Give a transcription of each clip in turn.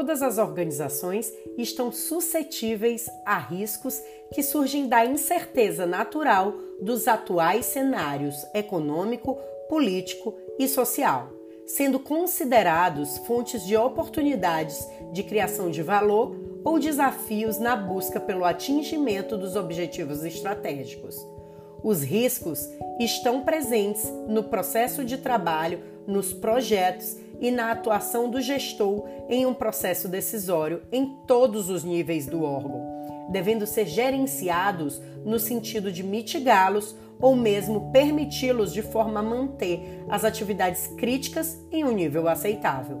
todas as organizações estão suscetíveis a riscos que surgem da incerteza natural dos atuais cenários econômico, político e social, sendo considerados fontes de oportunidades de criação de valor ou desafios na busca pelo atingimento dos objetivos estratégicos. Os riscos estão presentes no processo de trabalho, nos projetos e na atuação do gestor em um processo decisório em todos os níveis do órgão, devendo ser gerenciados no sentido de mitigá-los ou mesmo permiti-los de forma a manter as atividades críticas em um nível aceitável.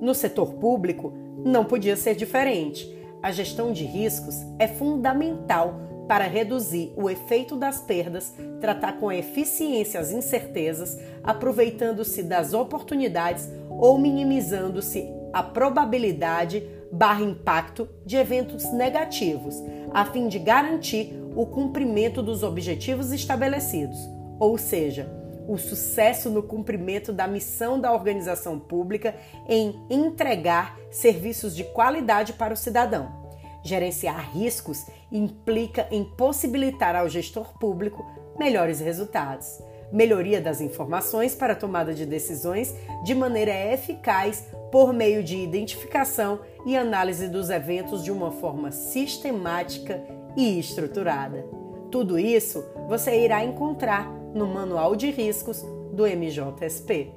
No setor público, não podia ser diferente. A gestão de riscos é fundamental para reduzir o efeito das perdas, tratar com eficiência as incertezas, aproveitando-se das oportunidades ou minimizando-se a probabilidade barra impacto de eventos negativos, a fim de garantir o cumprimento dos objetivos estabelecidos, ou seja, o sucesso no cumprimento da missão da organização pública em entregar serviços de qualidade para o cidadão. Gerenciar riscos implica em possibilitar ao gestor público melhores resultados, melhoria das informações para tomada de decisões de maneira eficaz por meio de identificação e análise dos eventos de uma forma sistemática e estruturada. Tudo isso você irá encontrar no Manual de Riscos do MJSP.